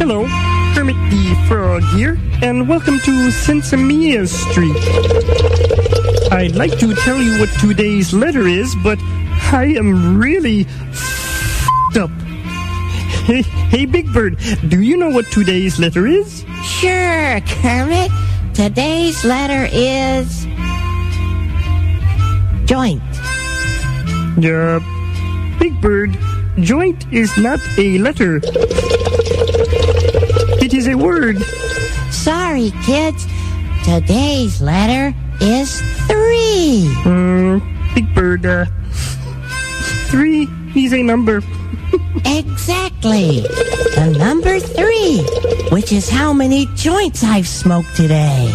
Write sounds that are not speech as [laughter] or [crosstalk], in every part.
Hello, Kermit the Frog here, and welcome to Sensimia Street. I'd like to tell you what today's letter is, but I am really f***ed up. Hey, hey, Big Bird, do you know what today's letter is? Sure, Kermit. Today's letter is joint. Uh, Big Bird, joint is not a letter. It is a word. Sorry, kids. Today's letter is three. Mm, Big Bird, uh, three is a number. [laughs] Exactly. The number three, which is how many joints I've smoked today.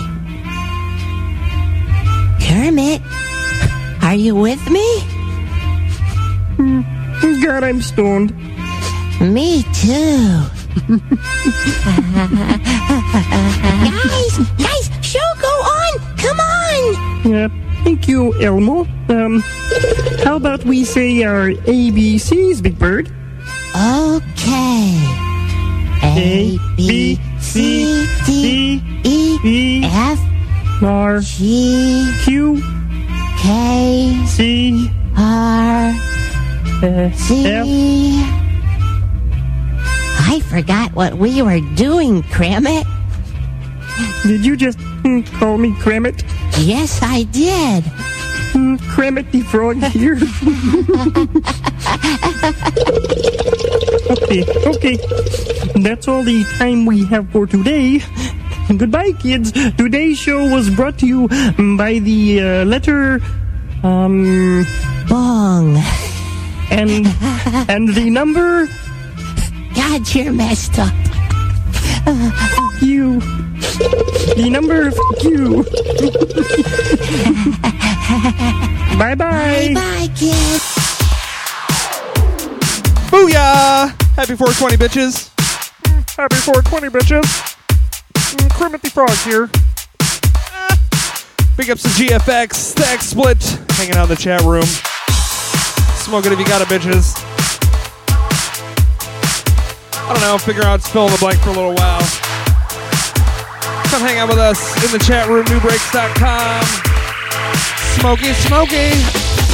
Kermit, are you with me? God, I'm stoned. Me too. Guys, guys, show go on. Come on. Uh, thank you, Elmo. Um, how about we say our ABCs, Big Bird? Okay. A, B, C, D, E, E, F, R, G, Q, K, C, R, C. F. I forgot what we were doing, Kermit. Did you just hmm, call me Kramit? Yes, I did. Hmm, Kramit the Frog here. okay, okay. That's all the time we have for today. Goodbye, kids. Today's show was brought to you by the uh, letter, um, Bong. and and the number God, you're messed up. you. The number you. bye bye. Bye, kids. Booyah! Happy 420, bitches. Happy 420, bitches. Mm, Kermit the Frog here. Big ups to GFX, the X Split, hanging out in the chat room. Smoke it if you got it, bitches. I don't know, figure out fill in the blank for a little while. Come hang out with us in the chat room, nubreaks.com. Smoky, smoky.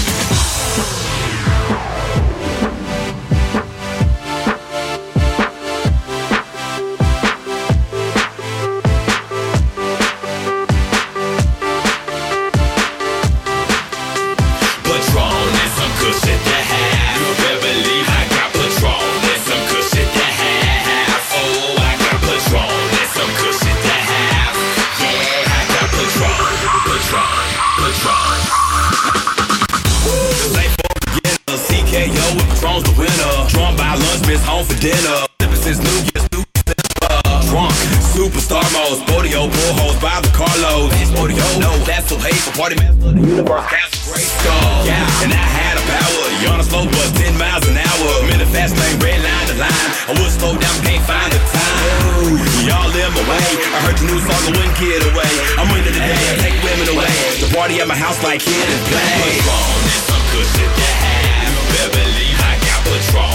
Patron's the winner. Drawn by lunch, miss home for dinner. Since New Year's, New December. Uh, drunk, superstar mode, Spodio, bullholes by the carload. Spodio, no, that's so hateful. Party master, the universe, that's a great skull. Yeah, and I had a power. You on a slow bus, 10 miles an hour. I'm in the fast lane, red line to line. I would slow down, can't find the time. Y'all in my way. I heard the new song, I wouldn't get away. I'm winning today, I take women away. The party at my house like kid and play. Patron and some cushion to have. Better believe I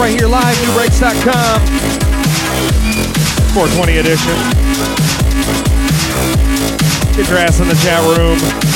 right here live, nubreaks.com. 420 edition. Get your ass in the chat room.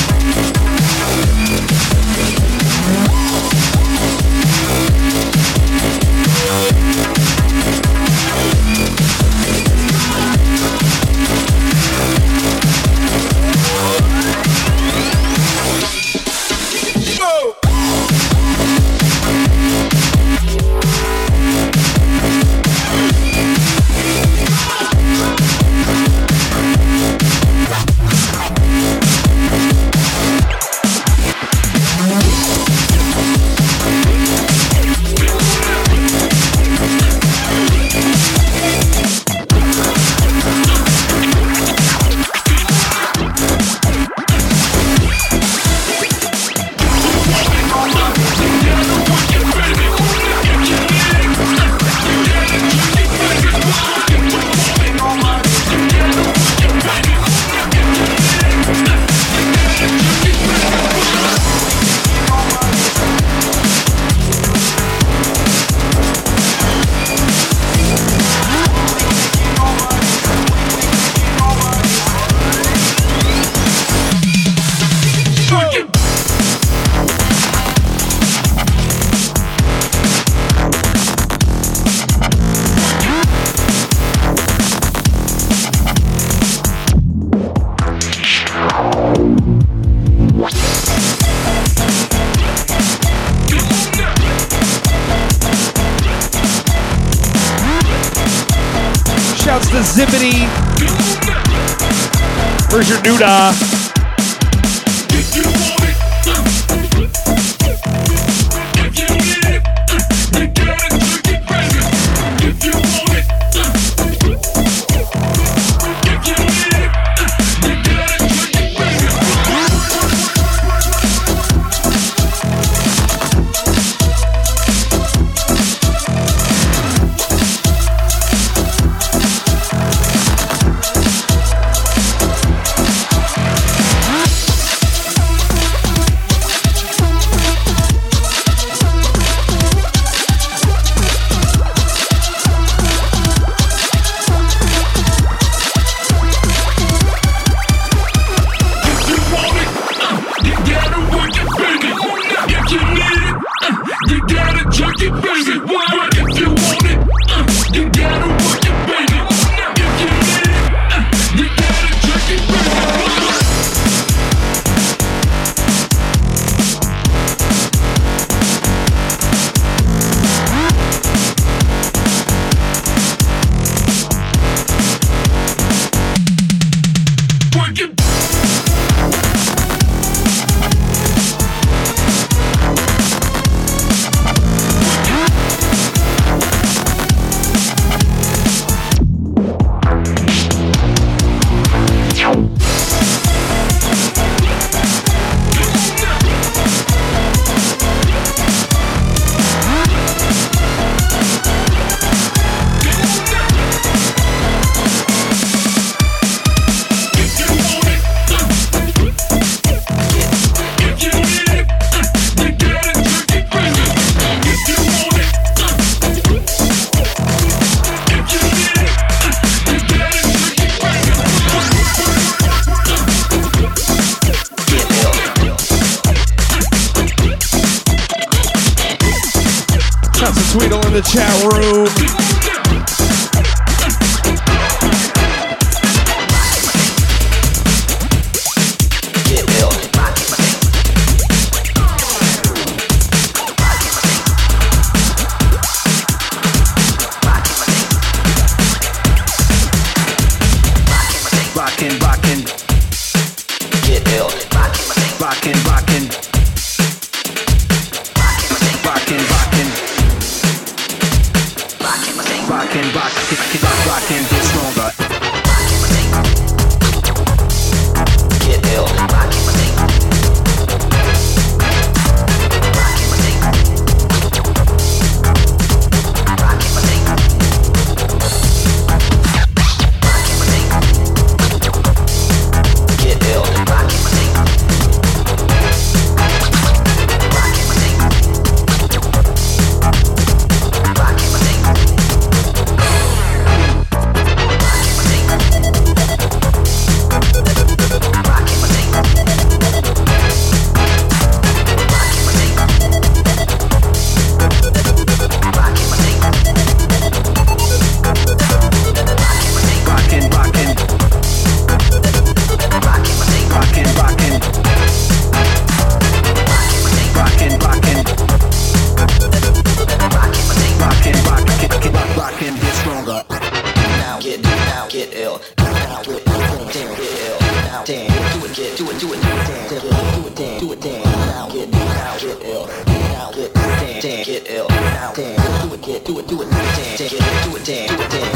get ill. Now get damn, get ill. Now damn, do it, get do it, do it, damn, damn, get do it, damn, damn.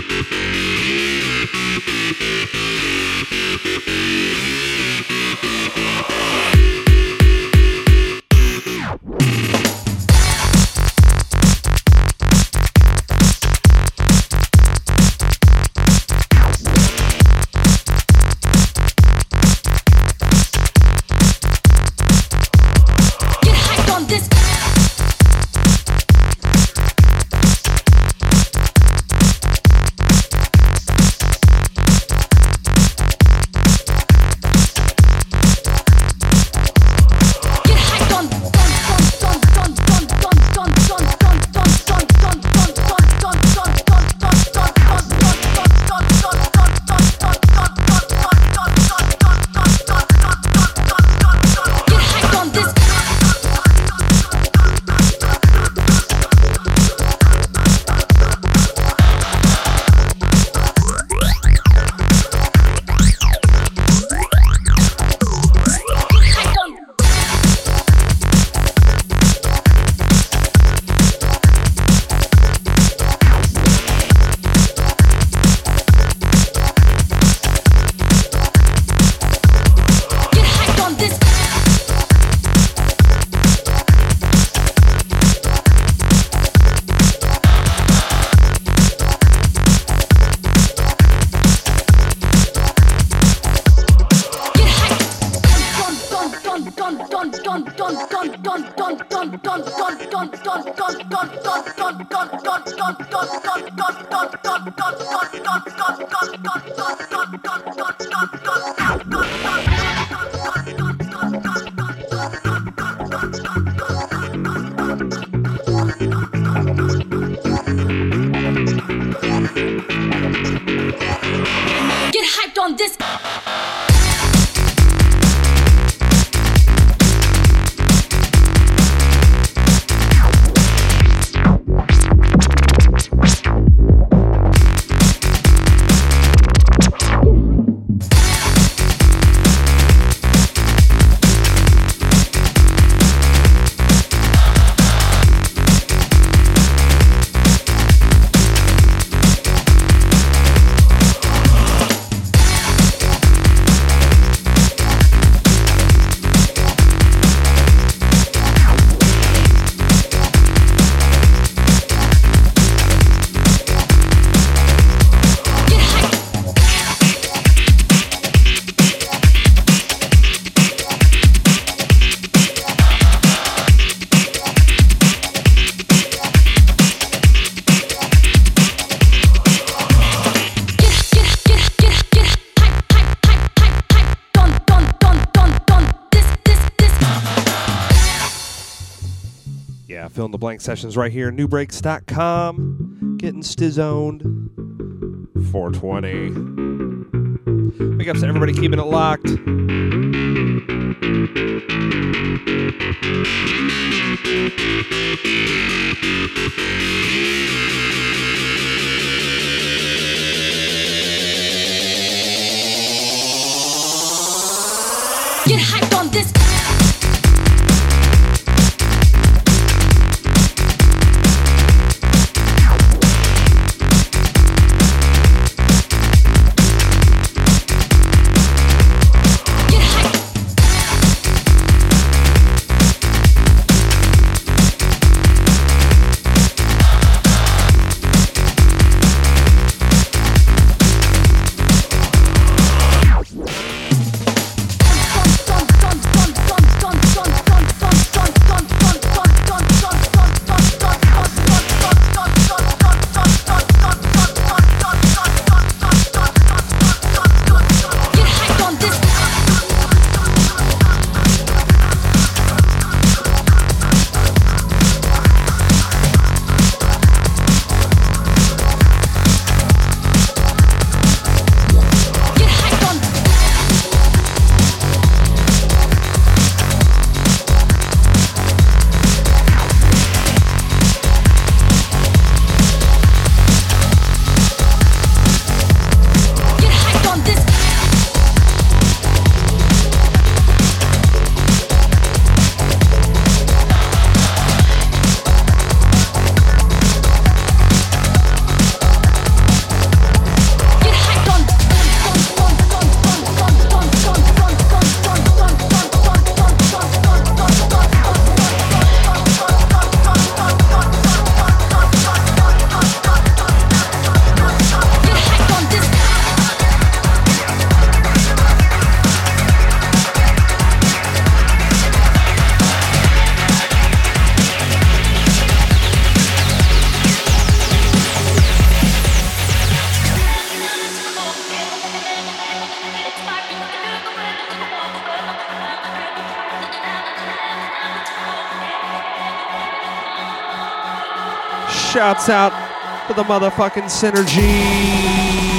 Thank you. Sessions right here, nubreaks.com. Getting stizzoned. 420. Big ups to everybody keeping it locked. Shouts out to the motherfucking synergy.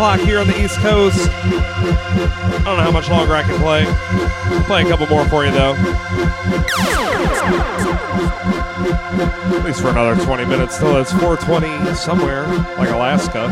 O'clock here on the East Coast. I don't know how much longer I can play. I'll play a couple more for you, though. At least for another 20 minutes till it's 420 somewhere, like Alaska,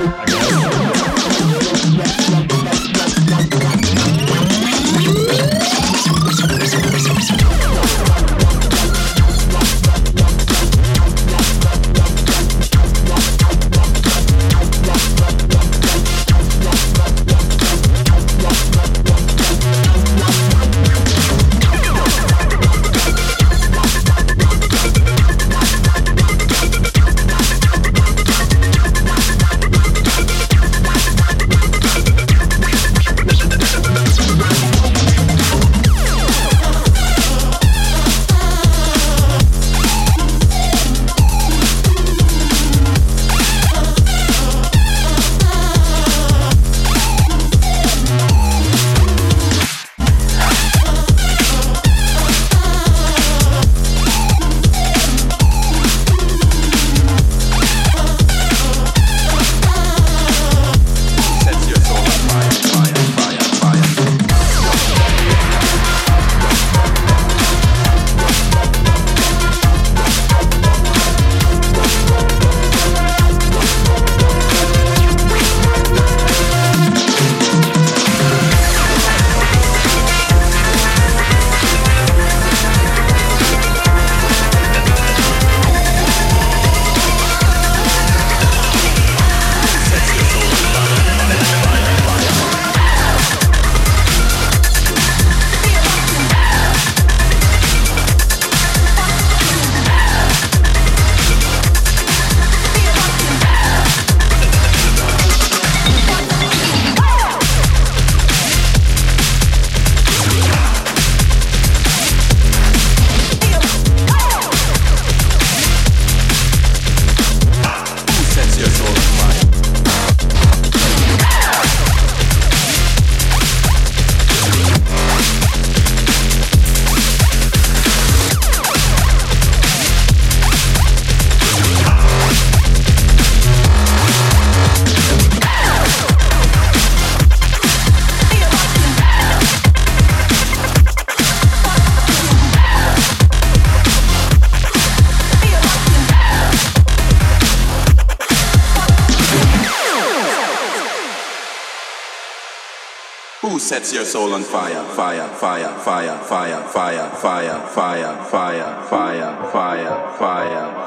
sets your soul on fire? Fire, fire, fire, fire, fire, fire, fire, fire, fire, fire, fire, fire, fire,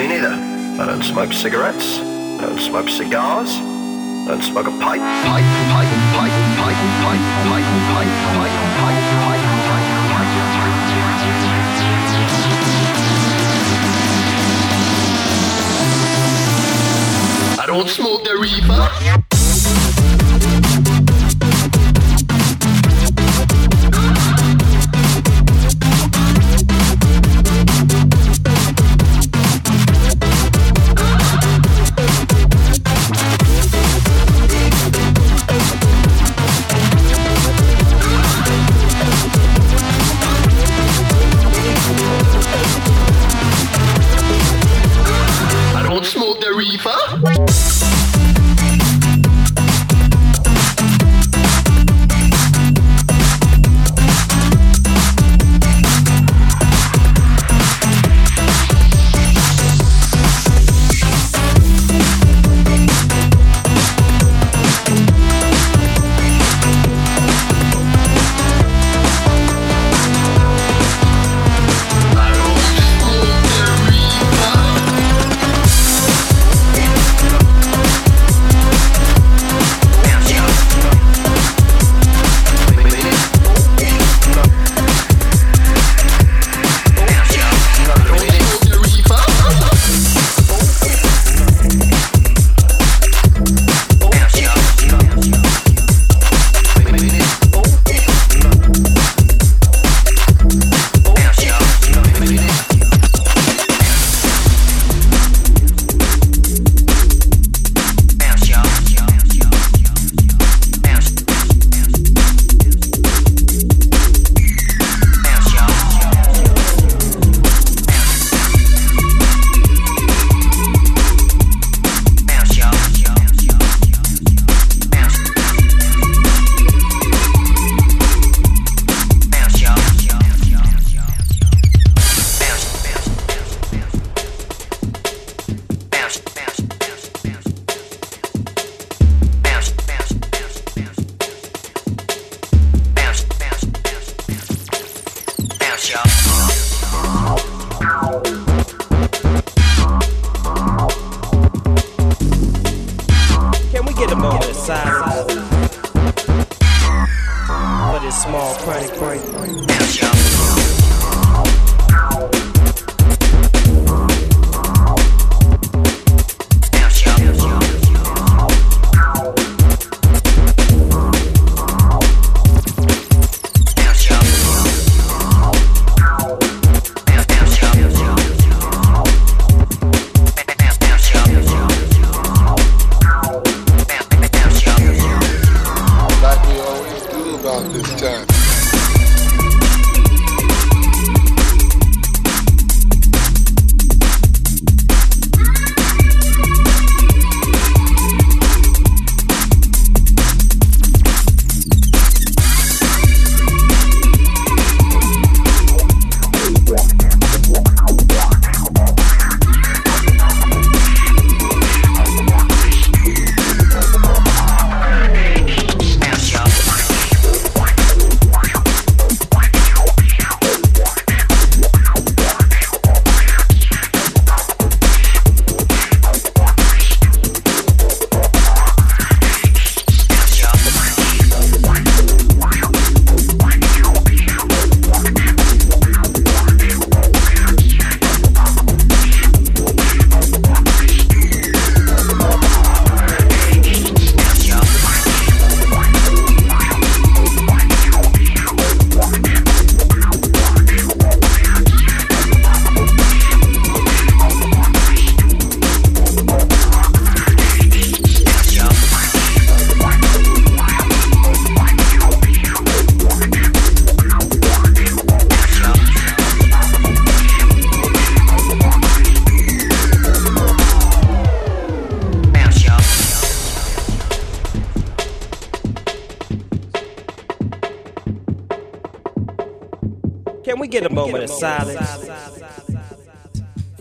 Me neither. I don't smoke cigarettes. I don't smoke cigars. I and smoke a pipe, pipe, pipe, pipe, pipe, pipe, pipe, pipe, pipe, pipe, pipe, I don't smoke the reefer.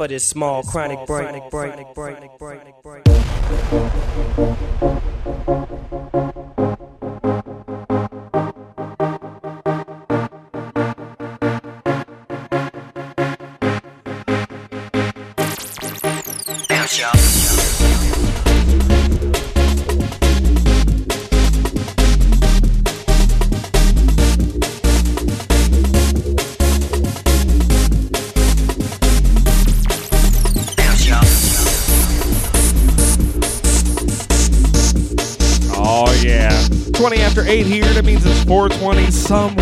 This small chronic break? 420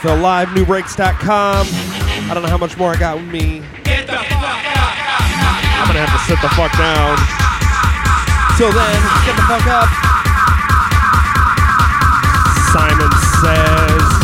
Phil Live, nubreaks.com. I don't know how much more I got with me. Get the fuck up. I'm gonna have to sit the fuck down. Till then, get the fuck up. Simon says.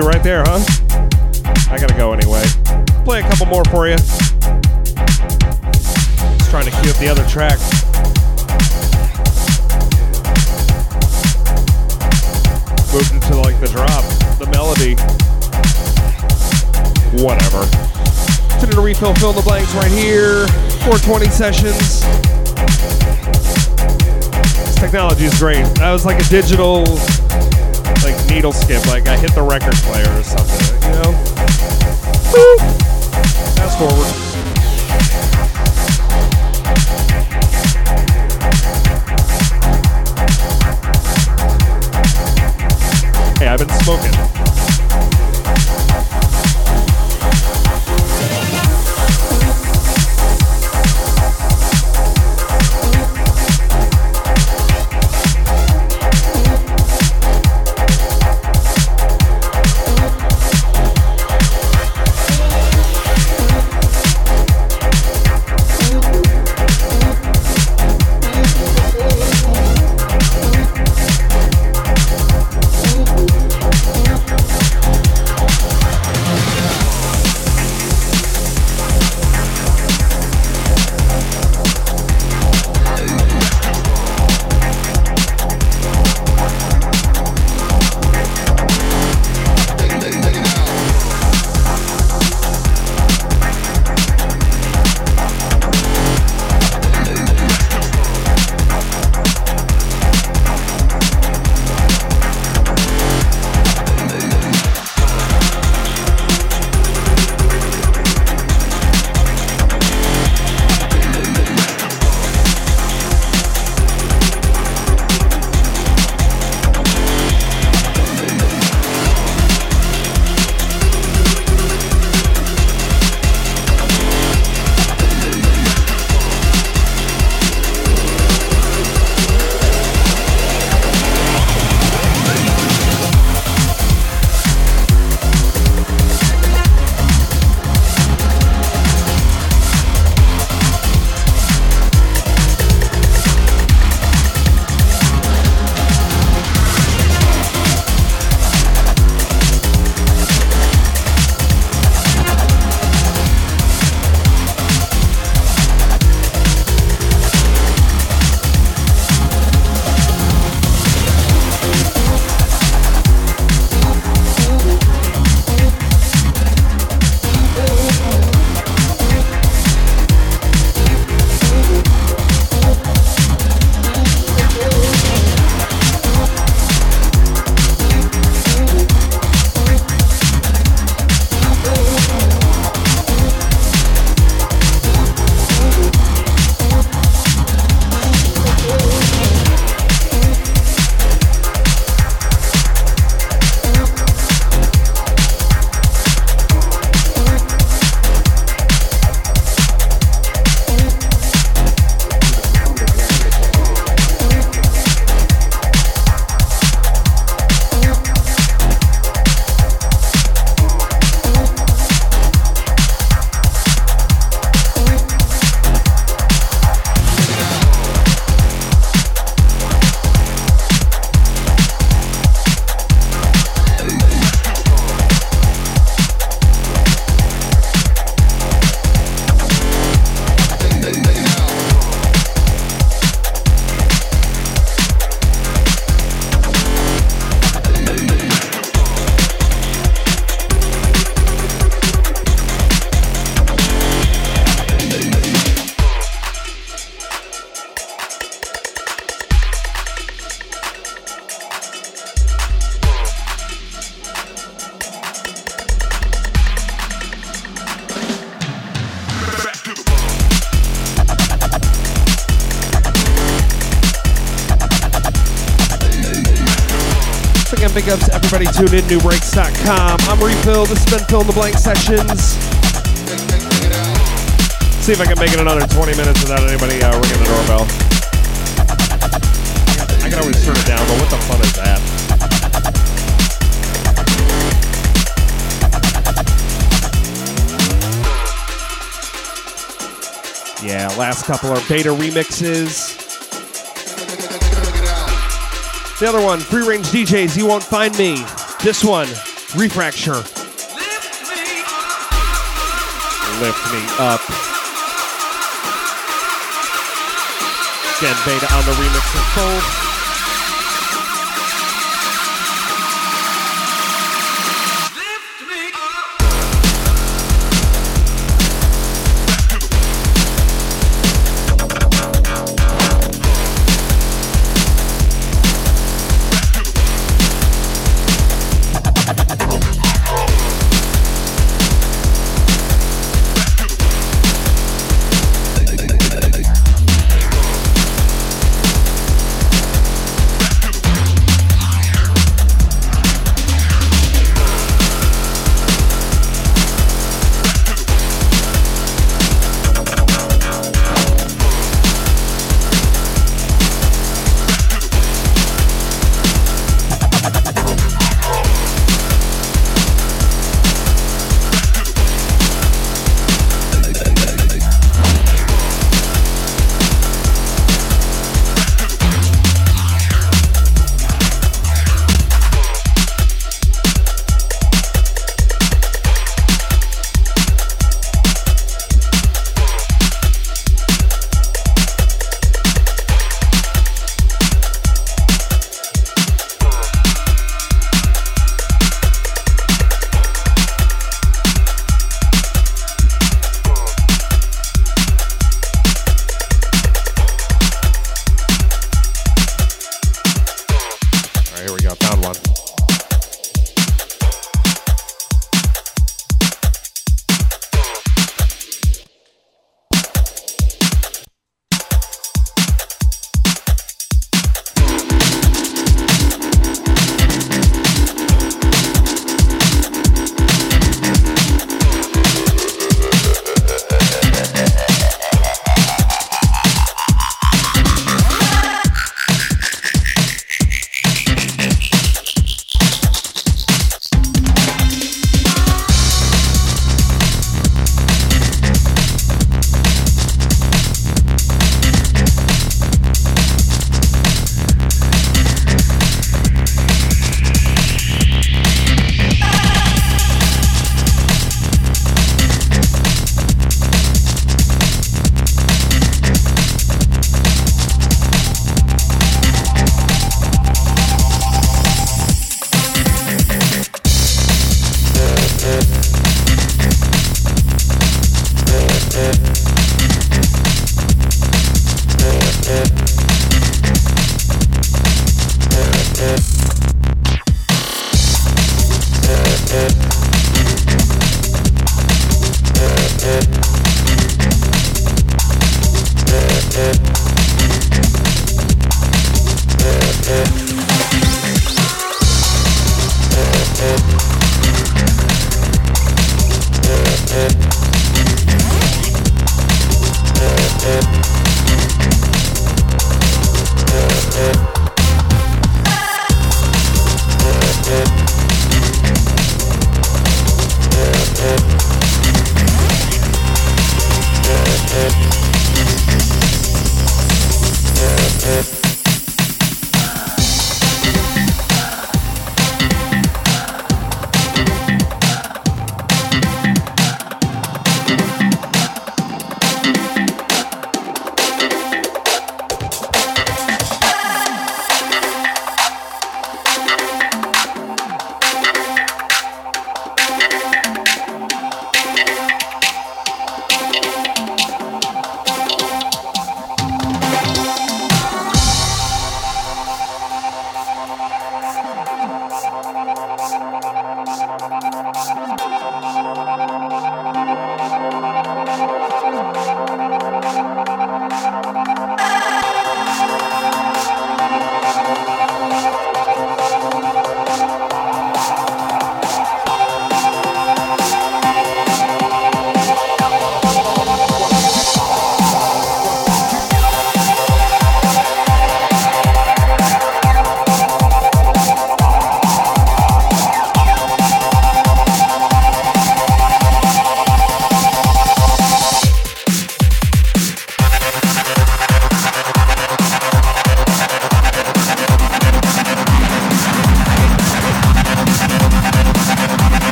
You right there, huh? I gotta go anyway. Play a couple more for you. Just trying to cue up the other track. Moved into like the drop, the melody. Whatever. Send to refill, fill the blanks right here. 420 sessions. This technology is great. That was like a digital, needle skip. Like I hit the record player or something. You know. Woo! Fast forward. Hey, I've been smoking. Everybody in, nubreaks.com. I'm Refill. This has been Fill in the Bong Sessions. See if I can make it another 20 minutes without anybody uh, ringing the doorbell. I can always turn it down, but what the fun is that? Yeah, last couple are beta remixes. The other one, Free Range DJs, You Won't Find Me. This one, Refracture. Lift Me Up. Again, beta on the remix in full.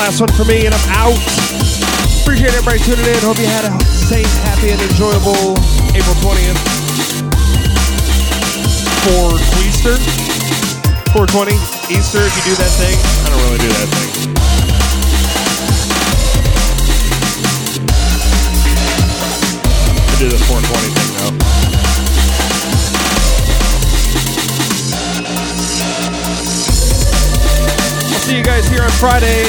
Last one for me, and I'm out. Appreciate everybody tuning in. Hope you had a safe, happy, and enjoyable April 20th for Easter. 420 Easter, if you do that thing. I don't really do that thing. I do the 420 thing see you guys here on Friday,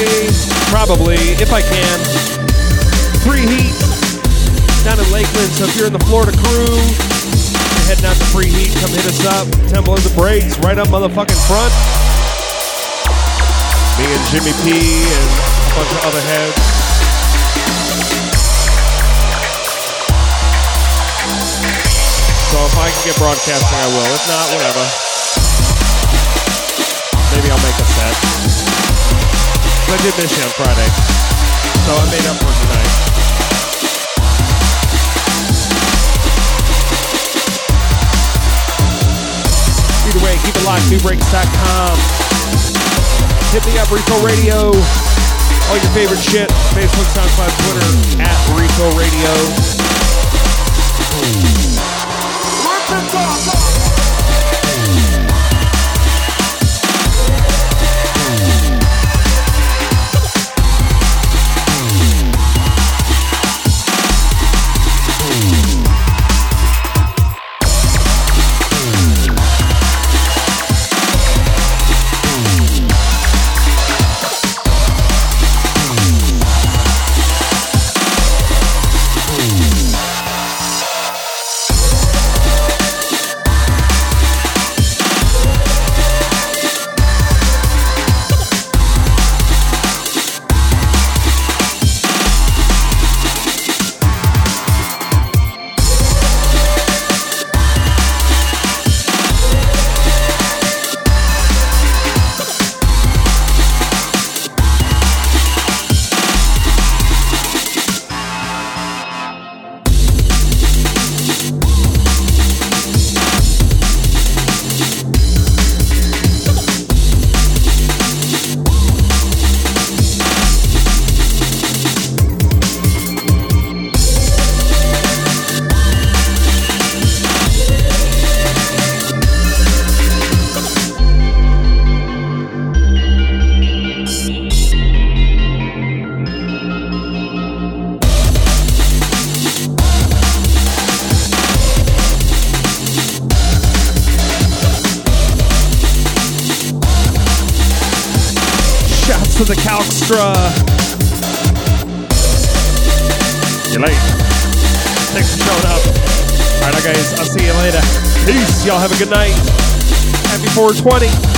probably, if I can. Free heat down in Lakeland. So if you're in the Florida crew, you're heading out to free heat, come hit us up. Temple of the Breaks, right up motherfucking front. Me and Jimmy P and a bunch of other heads. So if I can get broadcasting, I will. If not, whatever. Maybe I'll make a set. I did miss you on Friday, so I made up for tonight. Either way, keep it locked, nubreaks.com. Hit me up, Rico Radio. All your favorite shit. Facebook, SoundCloud, Twitter, at Rico Radio. 20.